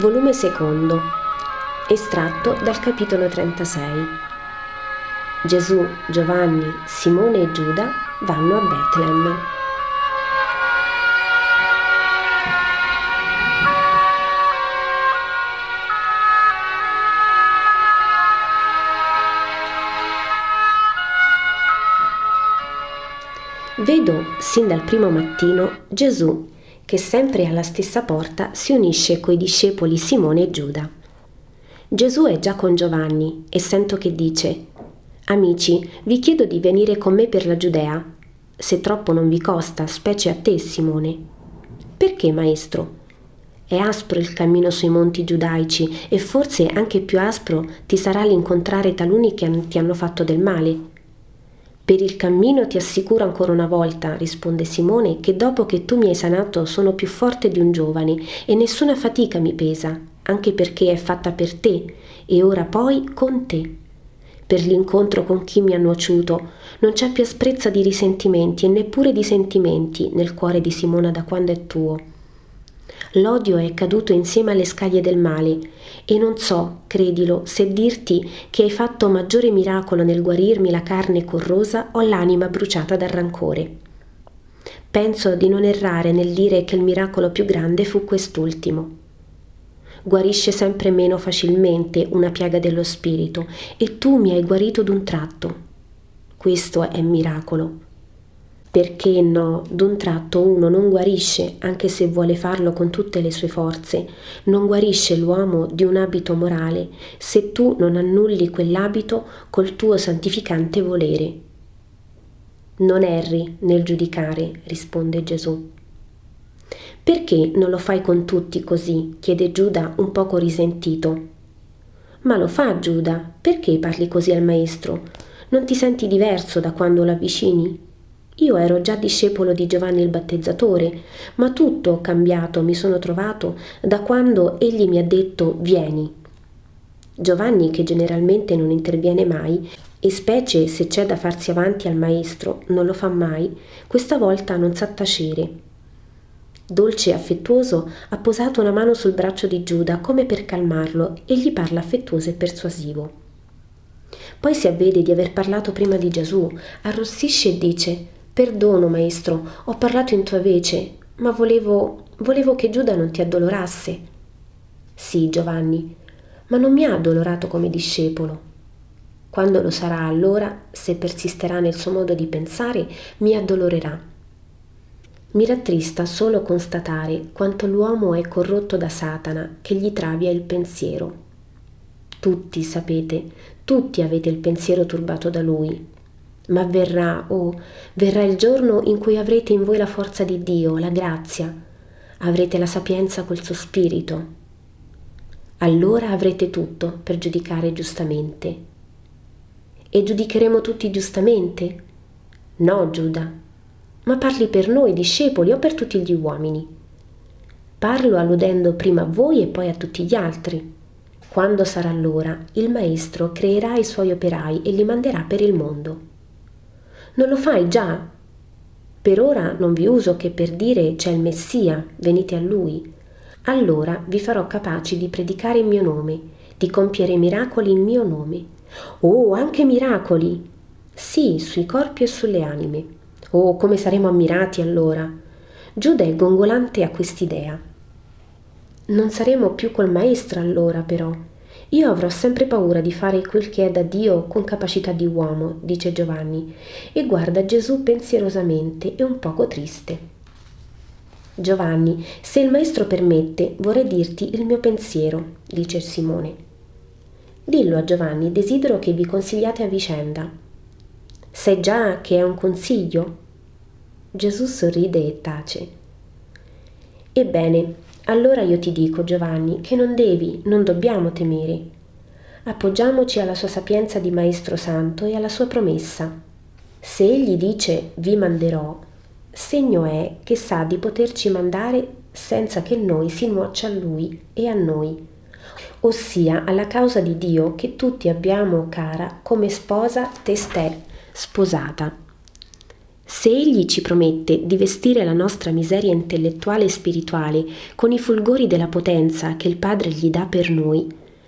volume secondo, estratto dal capitolo 36. Gesù, Giovanni, Simone e Giuda vanno a Betlem. Vedo, sin dal primo mattino, Gesù che sempre alla stessa porta si unisce coi discepoli Simone e Giuda. Gesù è già con Giovanni e sento che dice, Amici, vi chiedo di venire con me per la Giudea, se troppo non vi costa, specie a te, Simone. Perché, maestro? È aspro il cammino sui monti giudaici e forse anche più aspro ti sarà l'incontrare taluni che ti hanno fatto del male per il cammino ti assicuro ancora una volta, risponde Simone, che dopo che tu mi hai sanato sono più forte di un giovane e nessuna fatica mi pesa, anche perché è fatta per te e ora poi con te. Per l'incontro con chi mi ha nuociuto non c'è più asprezza di risentimenti e neppure di sentimenti nel cuore di Simona da quando è tuo. L'odio è caduto insieme alle scaglie del male e non so, credilo, se dirti che hai fatto maggiore miracolo nel guarirmi la carne corrosa o l'anima bruciata dal rancore. Penso di non errare nel dire che il miracolo più grande fu quest'ultimo. Guarisce sempre meno facilmente una piaga dello spirito e tu mi hai guarito d'un tratto. Questo è miracolo perché no, d'un tratto uno non guarisce, anche se vuole farlo con tutte le sue forze, non guarisce l'uomo di un abito morale se tu non annulli quell'abito col tuo santificante volere. Non erri nel giudicare, risponde Gesù. Perché non lo fai con tutti così? chiede Giuda un poco risentito. Ma lo fa Giuda, perché parli così al maestro? Non ti senti diverso da quando lo avvicini? Io ero già discepolo di Giovanni il Battezzatore, ma tutto cambiato mi sono trovato da quando egli mi ha detto vieni. Giovanni, che generalmente non interviene mai, e specie se c'è da farsi avanti al maestro, non lo fa mai, questa volta non sa tacere. Dolce e affettuoso, ha posato una mano sul braccio di Giuda come per calmarlo e gli parla affettuoso e persuasivo. Poi si avvede di aver parlato prima di Gesù, arrossisce e dice Perdono, maestro, ho parlato in tua vece, ma volevo, volevo che Giuda non ti addolorasse. Sì, Giovanni, ma non mi ha addolorato come discepolo. Quando lo sarà allora, se persisterà nel suo modo di pensare, mi addolorerà. Mi rattrista solo constatare quanto l'uomo è corrotto da Satana che gli travia il pensiero. Tutti sapete, tutti avete il pensiero turbato da lui, ma verrà, oh, verrà il giorno in cui avrete in voi la forza di Dio, la grazia, avrete la sapienza col suo spirito. Allora avrete tutto per giudicare giustamente. E giudicheremo tutti giustamente? No, Giuda, ma parli per noi discepoli o per tutti gli uomini? Parlo alludendo prima a voi e poi a tutti gli altri. Quando sarà l'ora, il Maestro creerà i suoi operai e li manderà per il mondo. Non lo fai già? Per ora non vi uso che per dire c'è il Messia, venite a lui. Allora vi farò capaci di predicare in mio nome, di compiere miracoli in mio nome. Oh, anche miracoli! Sì, sui corpi e sulle anime. Oh, come saremo ammirati allora! Giuda è gongolante a quest'idea. Non saremo più col maestro allora, però. Io avrò sempre paura di fare quel che è da Dio con capacità di uomo, dice Giovanni, e guarda Gesù pensierosamente e un poco triste. Giovanni, se il maestro permette, vorrei dirti il mio pensiero, dice Simone. Dillo a Giovanni, desidero che vi consigliate a vicenda. Sai già che è un consiglio? Gesù sorride e tace. Ebbene, allora io ti dico, Giovanni, che non devi, non dobbiamo temere. Appoggiamoci alla sua sapienza di Maestro Santo e alla sua promessa. Se egli dice vi manderò, segno è che sa di poterci mandare senza che noi si nuoccia a lui e a noi, ossia alla causa di Dio che tutti abbiamo cara come sposa testè sposata. Se Egli ci promette di vestire la nostra miseria intellettuale e spirituale con i fulgori della potenza che il Padre gli dà per noi,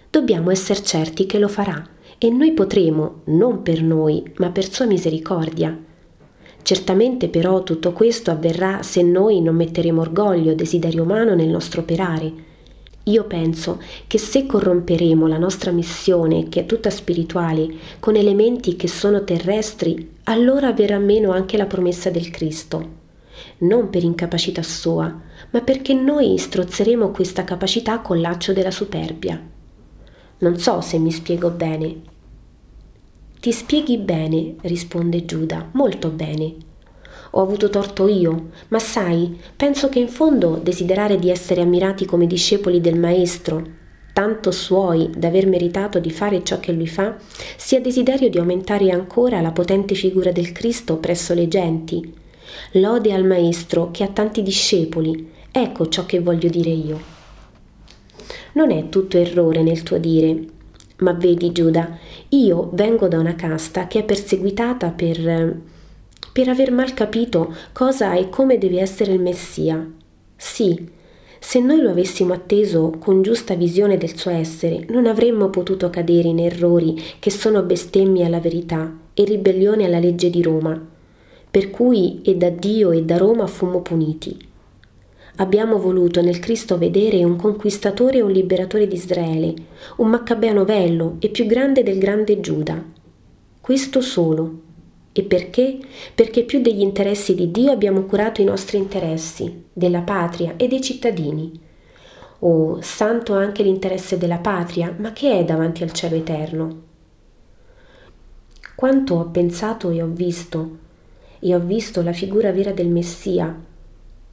dobbiamo essere certi che lo farà e noi potremo, non per noi, ma per sua misericordia. Certamente però tutto questo avverrà se noi non metteremo orgoglio, desiderio umano nel nostro operare. Io penso che se corromperemo la nostra missione, che è tutta spirituale, con elementi che sono terrestri, allora verrà meno anche la promessa del Cristo. Non per incapacità sua, ma perché noi strozzeremo questa capacità col laccio della superbia. Non so se mi spiego bene. Ti spieghi bene, risponde Giuda, molto bene. Ho avuto torto io, ma sai, penso che in fondo desiderare di essere ammirati come discepoli del Maestro, tanto suoi d'aver meritato di fare ciò che lui fa, sia desiderio di aumentare ancora la potente figura del Cristo presso le genti. Lode al Maestro che ha tanti discepoli, ecco ciò che voglio dire io. Non è tutto errore nel tuo dire, ma vedi Giuda, io vengo da una casta che è perseguitata per, per aver mal capito cosa e come deve essere il Messia. Sì, se noi lo avessimo atteso con giusta visione del suo essere, non avremmo potuto cadere in errori che sono bestemmie alla verità e ribellione alla legge di Roma, per cui e da Dio e da Roma fummo puniti. Abbiamo voluto nel Cristo vedere un conquistatore e un liberatore di Israele, un maccabeo novello e più grande del grande Giuda. Questo solo. E perché? Perché più degli interessi di Dio abbiamo curato i nostri interessi, della patria e dei cittadini. Oh, santo anche l'interesse della patria, ma che è davanti al cielo eterno? Quanto ho pensato e ho visto, e ho visto la figura vera del Messia,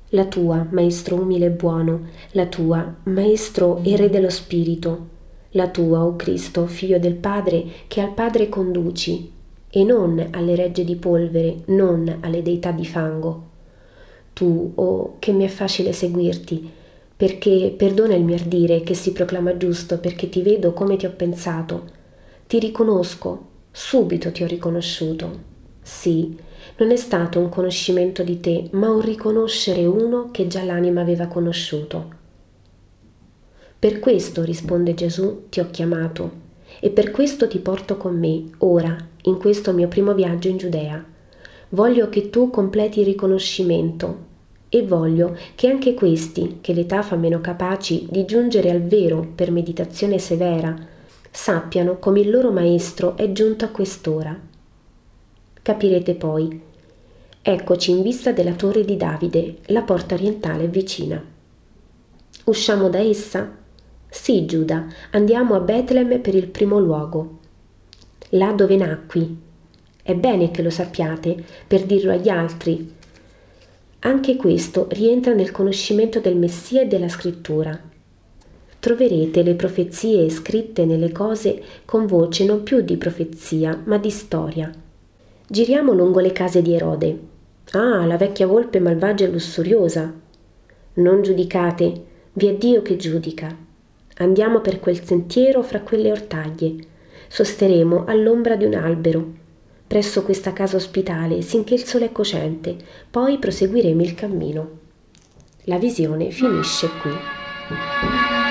la tua, Maestro umile e buono, la tua, Maestro e Re dello Spirito, la tua, o oh Cristo, Figlio del Padre, che al Padre conduci, e non alle regge di polvere, non alle deità di fango. Tu, oh, che mi è facile seguirti, perché perdona il mio ardire che si proclama giusto, perché ti vedo come ti ho pensato. Ti riconosco, subito ti ho riconosciuto. Sì, non è stato un conoscimento di te, ma un riconoscere uno che già l'anima aveva conosciuto. Per questo, risponde Gesù, ti ho chiamato e per questo ti porto con me, ora, in questo mio primo viaggio in Giudea. Voglio che tu completi il riconoscimento e voglio che anche questi, che l'età fa meno capaci di giungere al vero per meditazione severa, sappiano come il loro maestro è giunto a quest'ora. Capirete poi Eccoci in vista della torre di Davide, la porta orientale vicina. Usciamo da essa? Sì, Giuda, andiamo a Betlemme per il primo luogo. Là dove nacqui. È bene che lo sappiate, per dirlo agli altri. Anche questo rientra nel conoscimento del Messia e della scrittura. Troverete le profezie scritte nelle cose con voce non più di profezia, ma di storia Giriamo lungo le case di Erode. Ah, la vecchia volpe malvagia e lussuriosa. Non giudicate, vi è Dio che giudica. Andiamo per quel sentiero fra quelle ortaglie. Sosteremo all'ombra di un albero, presso questa casa ospitale, sinché il sole è cocente, poi proseguiremo il cammino. La visione finisce qui.